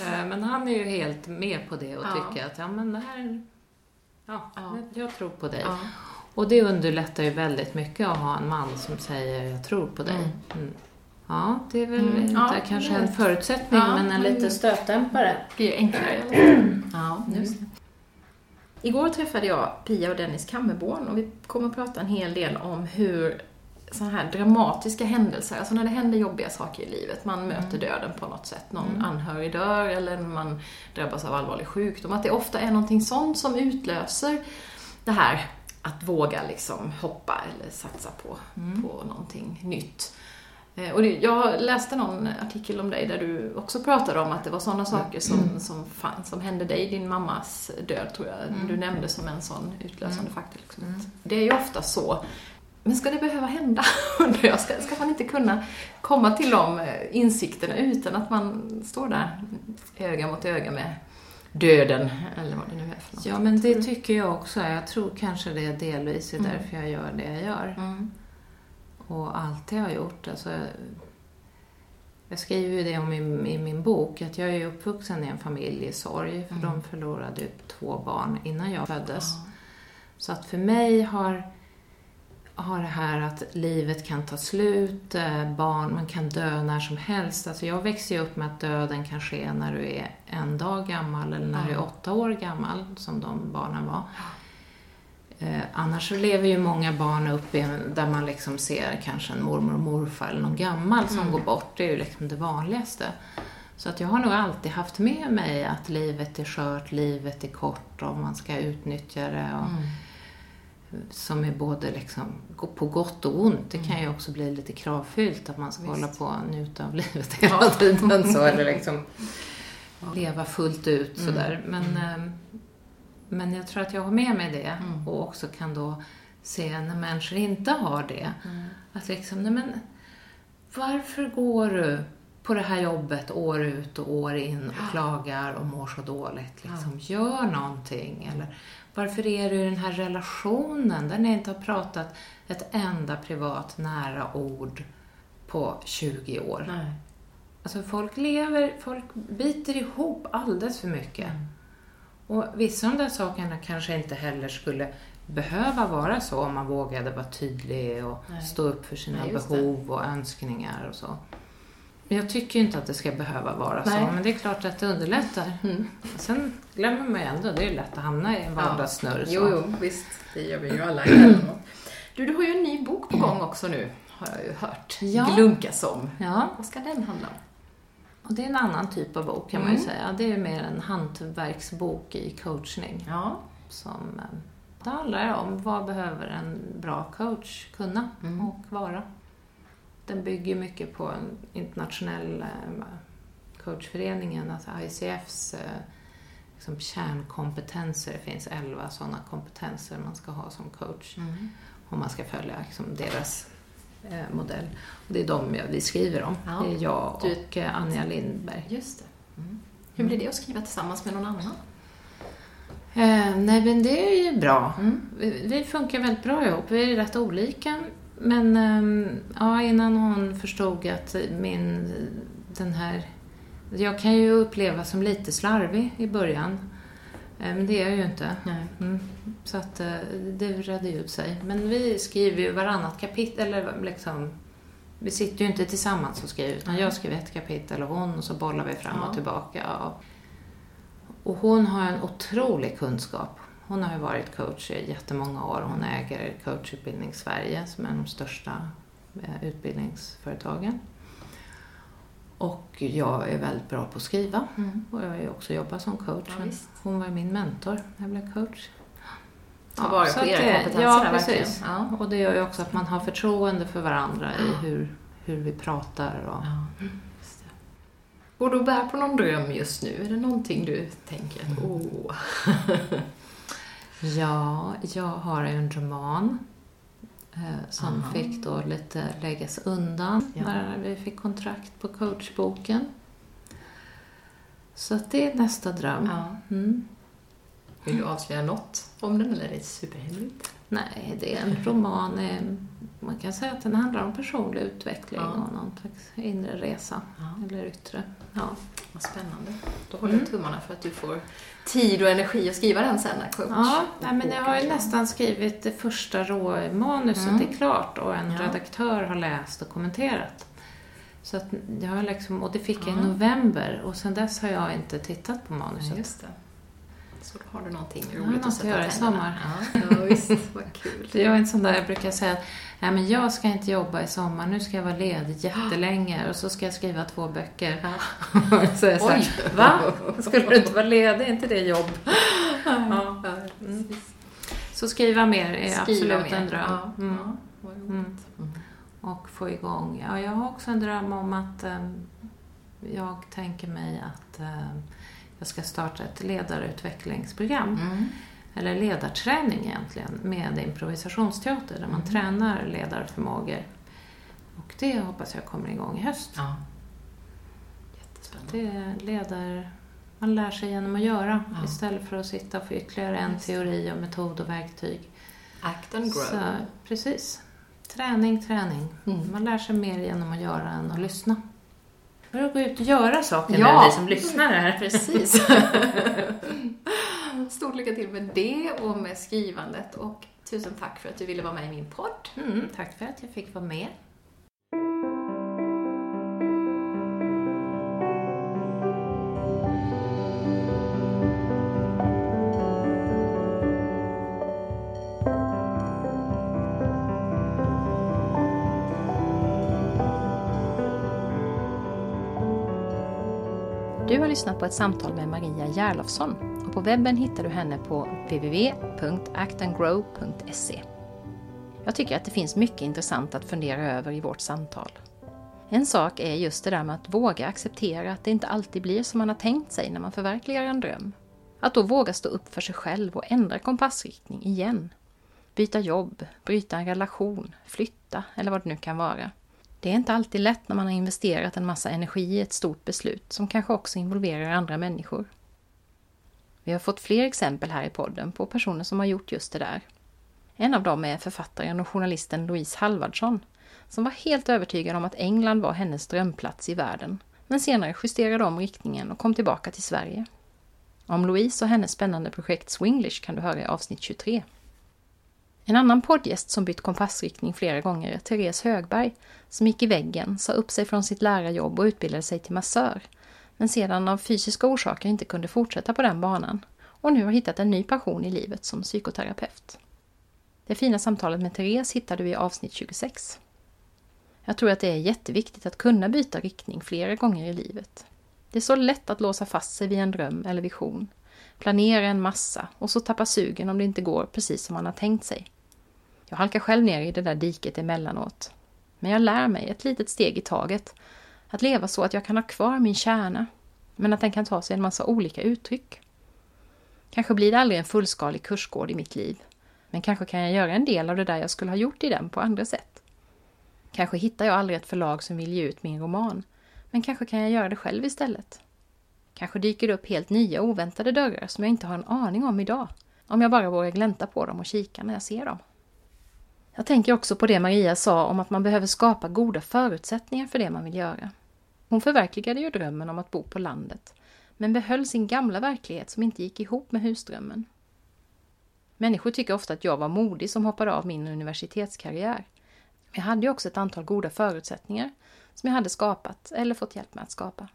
Eh, Men han är ju helt med på det och tycker att ja, men det här... Ja, Ja. jag tror på dig. Och det underlättar ju väldigt mycket att ha en man som säger jag tror på dig. Mm. Mm. Ja, det är väl Mm. inte Ja, kanske en förutsättning, Ja, men en liten stötdämpare. Det blir enklare. Ja, just. Igår träffade jag Pia och Dennis Kammerborn och vi kommer att prata en hel del om hur sådana här dramatiska händelser, alltså när det händer jobbiga saker i livet, man möter döden på något sätt, någon Mm. anhörig dör eller man drabbas av allvarlig sjukdom, att det ofta är någonting sånt som utlöser det här att våga liksom hoppa eller satsa på, Mm. på någonting nytt. Eh, Och det, jag läste någon artikel om dig där du också pratade om att det var sådana saker som, som, fan, som hände dig, din mammas död tror jag Mm. du nämnde som en sån utlösande Mm. faktor. Liksom. Mm. Det är ju ofta så. Men ska det behöva hända, [laughs] undrar jag? Ska, ska man inte kunna komma till de eh, insikterna utan att man står där öga mot öga med döden, eller vad det nu är för något? Ja, men det tycker jag också. Jag tror kanske det delvis är Mm. därför jag gör det jag gör. Mm. Och alltid har gjort. Alltså, jag skriver ju det om i, i min bok, att jag är uppvuxen i en familj i sorg, för Mm. de förlorade två barn innan jag föddes. Ja. Så att för mig har, har det här att livet kan ta slut, eh, barn, man kan dö när som helst. Alltså jag växer ju upp med att döden kan ske när du är en dag gammal eller när du är Ja. åtta år gammal, som de barnen var. Eh, annars så lever ju många barn upp i, där man liksom ser kanske en mormor och morfar eller någon gammal som Mm. går bort. Det är ju liksom det vanligaste. Så att jag har nog alltid haft med mig att livet är skört, livet är kort och man ska utnyttja det. Och, Mm. Som är både liksom på gott och ont. Det kan ju också bli lite kravfyllt att man ska Mm. Visst. hålla på och njuta av [laughs] livet hela tiden. Så, eller liksom [laughs] leva fullt ut Mm. sådär. Men, ehm, men jag tror att jag har med mig det Mm. och också kan då se när människor inte har det. Mm. Att liksom, nej men varför går du på det här jobbet år ut och år in och klagar och mår så dåligt? Liksom, Gör någonting. Eller varför är du i den här relationen där ni inte har pratat ett enda privat nära ord på 20 år? Nej. Alltså folk lever, folk biter ihop alldeles för mycket. Mm. Och vissa av de där sakerna kanske inte heller skulle behöva vara så om man vågade vara tydlig och Nej. stå upp för sina Nej, behov och önskningar och så. Jag tycker inte att det ska behöva vara Nej. så, men det är klart att det underlättar. Mm. Sen glömmer man ju ändå, det är ju lätt att hamna i en vardagssnurr. så. Jo, jo, visst. Det gör vi ju alla. Du, du har ju en ny bok på gång också nu, har jag ju hört. Ja. Glunkas om. Ja, Vad ska den handla om? och det är en annan typ av bok kan man ju Mm. säga. Det är mer en hantverksbok i coachning. Ja. som eh, det handlar om vad behöver en bra coach kunna Mm. och vara. Den bygger mycket på en internationell eh, coachföreningen, alltså ICFs eh, liksom kärnkompetenser. Det finns elva sådana kompetenser man ska ha som coach Mm. om man ska följa liksom, deras eh, modell. Och det är de jag- vi skriver om. Ja. Det är jag Du- och eh, Anja Lindberg. Just det. Mm. Hur blir det att skriva tillsammans med någon annan? Eh, nej, men det är ju bra. Mm. Vi, vi funkar väldigt bra ihop. Vi är rätt olika. Men ehm, ja, innan hon förstod att min, den här... Jag kan ju upplevas som lite slarvig i början. Eh, Men det är jag ju inte. Mm. Så att eh, det redde ut sig. Men vi skriver ju varannat kapitel. Eller liksom, vi sitter ju inte tillsammans och skriver. Utan jag skriver ett kapitel och hon och så bollar vi fram och tillbaka. Och, och hon har en otrolig kunskap. Hon har ju varit coach i jättemånga år. Hon äger Coachutbildning Sverige som är de största eh, utbildningsföretagen. Och jag är väldigt bra på att skriva. Mm. Och jag har ju också jobbat som coach. Ja, hon var min mentor när jag blev coach. Ta vara så på att era kompetenser Ja, där, precis. Ja. Och det gör ju också att man har förtroende för varandra i hur, hur vi pratar. Och, Ja. Och du bär på någon dröm just nu? Är det någonting du tänker att, åh... [laughs] Ja, jag har en roman eh, som Aha. fick då lite läggas undan Ja. när vi fick kontrakt på coachboken. Så det är nästa dröm. Ja. Mm. Vill du avslöja något om den eller är det superhemligt? Nej, det är en roman. eh, Man kan säga att den handlar om personlig utveckling Ja. och någon slags inre resa. Ja. Eller yttre. Ja. Vad spännande. Då håller Mm. jag tummarna för att du får tid och energi att skriva den sen coach. Ja, nej, men jag har ju nästan skrivit det första råmanuset Mm. är klart och en Ja. redaktör har läst och kommenterat. Så att jag har liksom, och det fick jag i Ja. november och sen dess har jag inte tittat på Ja, manuset. det. Så då har du någonting roligt något att att sätta göra i tänderna. Ja, [laughs] ja visst, vad kul. Jag är en sån där, jag brukar säga att nej, men jag ska inte jobba i sommar, nu ska jag vara ledig jättelänge och så ska jag skriva två böcker. Ja. [laughs] så jag så här, Oj. va? [laughs] Skulle du inte vara ledig? Är inte det jobb? Ja, ja, Mm. Så skriva mer är Skriva absolut mer. en dröm. Ja, Mm. ja, vad roligt. Mm. och få igång. Ja, jag har också en dröm om att eh, jag tänker mig att eh, jag ska starta ett ledarutvecklingsprogram. Mm. Eller ledarträning egentligen, med improvisationsteater där man Mm. tränar ledarförmågor. Och det hoppas jag kommer igång i höst. Ja. Jättespännande. Det leder... Man lär sig genom att göra Ja. istället för att sitta och få ytterligare en Just teori och metod och verktyg. Act and grow. Så, precis. Träning, träning. Mm. Man lär sig mer genom att göra än att lyssna. Börja gå ut och göra saker Ja. nu, vi som lyssnar här. Precis. [laughs] Stort lycka till med det och med skrivandet och tusen tack för att du ville vara med i min podd. Mm, tack för att jag fick vara med. Du har lyssnat på ett samtal med Maria Järlofsson och på webben hittar du henne på www.actandgrow.se. Jag tycker att det finns mycket intressant att fundera över i vårt samtal. En sak är just det där med att våga acceptera att det inte alltid blir som man har tänkt sig när man förverkligar en dröm. Att då våga stå upp för sig själv och ändra kompassriktning igen. Byta jobb, bryta en relation, flytta eller vad det nu kan vara. Det är inte alltid lätt när man har investerat en massa energi i ett stort beslut som kanske också involverar andra människor. Vi har fått fler exempel här i podden på personer som har gjort just det där. En av dem är författaren och journalisten Louise Halvardsson som var helt övertygad om att England var hennes drömplats i världen men senare justerade om riktningen och kom tillbaka till Sverige. Om Louise och hennes spännande projekt Swinglish kan du höra i avsnitt 23. En annan poddgäst som bytt kompassriktning flera gånger är Therese Högberg som gick i väggen, sa upp sig från sitt lärarjobb och utbildade sig till massör men sedan av fysiska orsaker inte kunde fortsätta på den banan och nu har hittat en ny passion i livet som psykoterapeut. Det fina samtalet med Therese hittar du i avsnitt 26. Jag tror att det är jätteviktigt att kunna byta riktning flera gånger i livet. Det är så lätt att låsa fast sig vid en dröm eller vision, planera en massa och så tappa sugen om det inte går precis som man har tänkt sig. Jag halkar själv ner i det där diket emellanåt. Men jag lär mig ett litet steg i taget. Att leva så att jag kan ha kvar min kärna, men att den kan ta sig en massa olika uttryck. Kanske blir det aldrig en fullskalig kursgård i mitt liv, men kanske kan jag göra en del av det där jag skulle ha gjort i den på andra sätt. Kanske hittar jag aldrig ett förlag som vill ge ut min roman, men kanske kan jag göra det själv istället. Kanske dyker det upp helt nya oväntade dörrar som jag inte har en aning om idag, om jag bara vågar glänta på dem och kika när jag ser dem. Jag tänker också på det Maria sa om att man behöver skapa goda förutsättningar för det man vill göra. Hon förverkligade ju drömmen om att bo på landet, men behöll sin gamla verklighet som inte gick ihop med husdrömmen. Människor tycker ofta att jag var modig som hoppade av min universitetskarriär. Jag hade ju också ett antal goda förutsättningar som jag hade skapat eller fått hjälp med att skapa.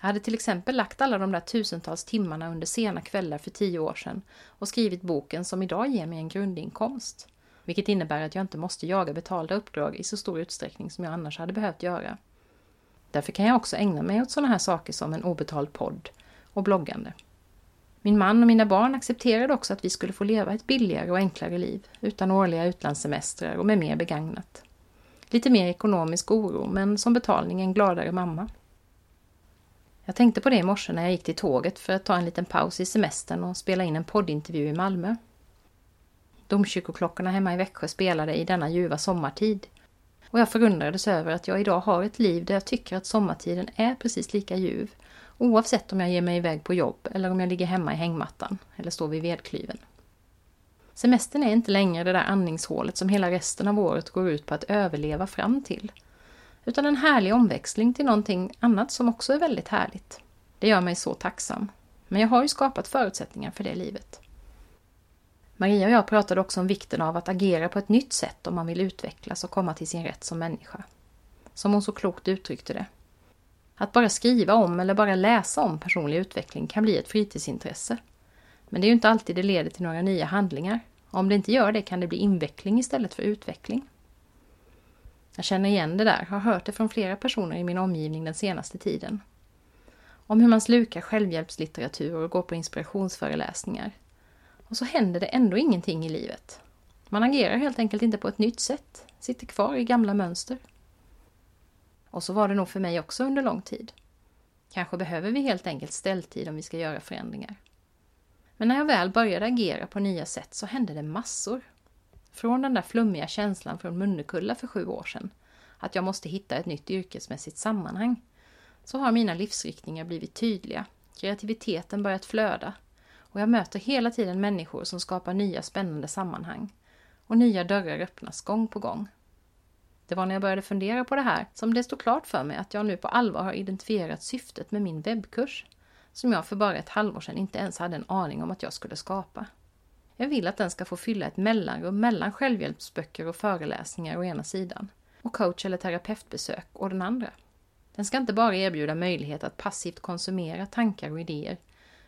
Jag hade till exempel lagt alla de där tusentals timmarna under sena kvällar för tio år sedan och skrivit boken som idag ger mig en grundinkomst. Vilket innebär att jag inte måste jaga betalda uppdrag i så stor utsträckning som jag annars hade behövt göra. Därför kan jag också ägna mig åt sådana här saker som en obetald podd och bloggande. Min man och mina barn accepterade också att vi skulle få leva ett billigare och enklare liv utan årliga utlandssemestrar och med mer begagnat. Lite mer ekonomisk oro, men som betalning en gladare mamma. Jag tänkte på det i morse när jag gick till tåget för att ta en liten paus i semestern och spela in en poddintervju i Malmö. Domkyrkoklockorna hemma i Växjö spelade i denna ljuva sommartid. Och jag förundrades över att jag idag har ett liv där jag tycker att sommartiden är precis lika ljuv. Oavsett om jag ger mig iväg på jobb eller om jag ligger hemma i hängmattan eller står vid vedklyven. Semestern är inte längre det där andningshålet som hela resten av året går ut på att överleva fram till. Utan en härlig omväxling till någonting annat som också är väldigt härligt. Det gör mig så tacksam. Men jag har ju skapat förutsättningar för det livet. Maria och jag pratade också om vikten av att agera på ett nytt sätt om man vill utvecklas och komma till sin rätt som människa. Som hon så klokt uttryckte det. Att bara skriva om eller bara läsa om personlig utveckling kan bli ett fritidsintresse. Men det är ju inte alltid det leder till några nya handlingar. Om det inte gör det kan det bli inveckling istället för utveckling. Jag känner igen det där, har hört det från flera personer i min omgivning den senaste tiden. Om hur man slukar självhjälpslitteratur och går på inspirationsföreläsningar. Och så händer det ändå ingenting i livet. Man agerar helt enkelt inte på ett nytt sätt, sitter kvar i gamla mönster. Och så var det nog för mig också under lång tid. Kanske behöver vi helt enkelt ställtid om vi ska göra förändringar. Men när jag väl började agera på nya sätt så hände det massor. Från den där flummiga känslan från Munnekulla för sju år sedan, att jag måste hitta ett nytt yrkesmässigt sammanhang, så har mina livsriktningar blivit tydliga, kreativiteten börjat flöda och jag möter hela tiden människor som skapar nya spännande sammanhang. Och nya dörrar öppnas gång på gång. Det var när jag började fundera på det här som det stod klart för mig att jag nu på allvar har identifierat syftet med min webbkurs, som jag för bara ett halvår sedan inte ens hade en aning om att jag skulle skapa. Jag vill att den ska få fylla ett mellanrum mellan självhjälpsböcker och föreläsningar å ena sidan och coach eller terapeutbesök å den andra. Den ska inte bara erbjuda möjlighet att passivt konsumera tankar och idéer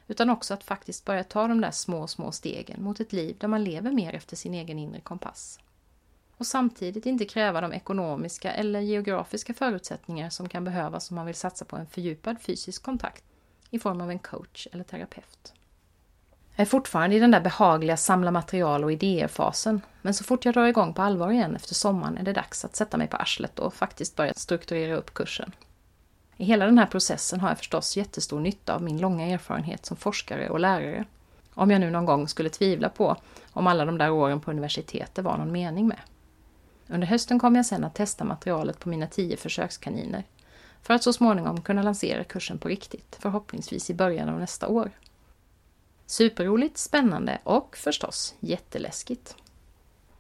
utan också att faktiskt börja ta de där små, små stegen mot ett liv där man lever mer efter sin egen inre kompass. Och samtidigt inte kräva de ekonomiska eller geografiska förutsättningar som kan behövas om man vill satsa på en fördjupad fysisk kontakt. i form av en coach eller terapeut. Jag är fortfarande i den där behagliga samla material och idéer-fasen, men så fort jag drar igång på allvar igen efter sommaren är det dags att sätta mig på arslet och faktiskt börja strukturera upp kursen. I hela den här processen har jag förstås jättestor nytta av min långa erfarenhet som forskare och lärare. Om jag nu någon gång skulle tvivla på om alla de där åren på universitetet var någon mening med. Under hösten kommer jag sedan att testa materialet på mina tio försökskaniner för att så småningom kunna lansera kursen på riktigt, förhoppningsvis i början av nästa år. Superroligt, spännande och förstås jätteläskigt.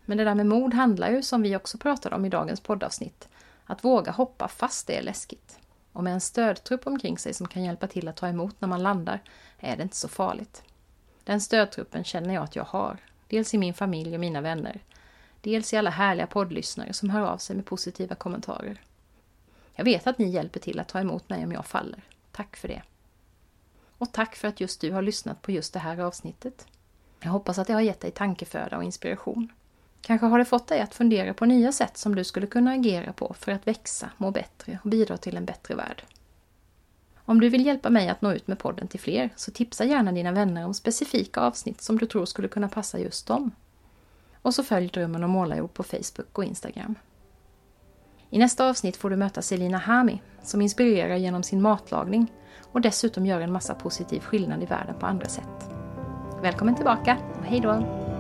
Men det där med mod handlar ju, som vi också pratade om i dagens poddavsnitt, att våga hoppa fast det är läskigt. Och med en stödtrupp omkring sig som kan hjälpa till att ta emot när man landar är det inte så farligt. Den stödtruppen känner jag att jag har, dels i min familj och mina vänner, dels i alla härliga poddlyssnare som hör av sig med positiva kommentarer. Jag vet att ni hjälper till att ta emot mig om jag faller. Tack för det! Och tack för att just du har lyssnat på just det här avsnittet. Jag hoppas att det har gett dig tankeföda och inspiration. Kanske har det fått dig att fundera på nya sätt som du skulle kunna agera på för att växa, må bättre och bidra till en bättre värld. Om du vill hjälpa mig att nå ut med podden till fler så tipsa gärna dina vänner om specifika avsnitt som du tror skulle kunna passa just dem. Och så följ Drömmen om målarjord på Facebook och Instagram. I nästa avsnitt får du möta Selina Hami som inspirerar genom sin matlagning och dessutom gör en massa positiv skillnad i världen på andra sätt. Välkommen tillbaka och hej då!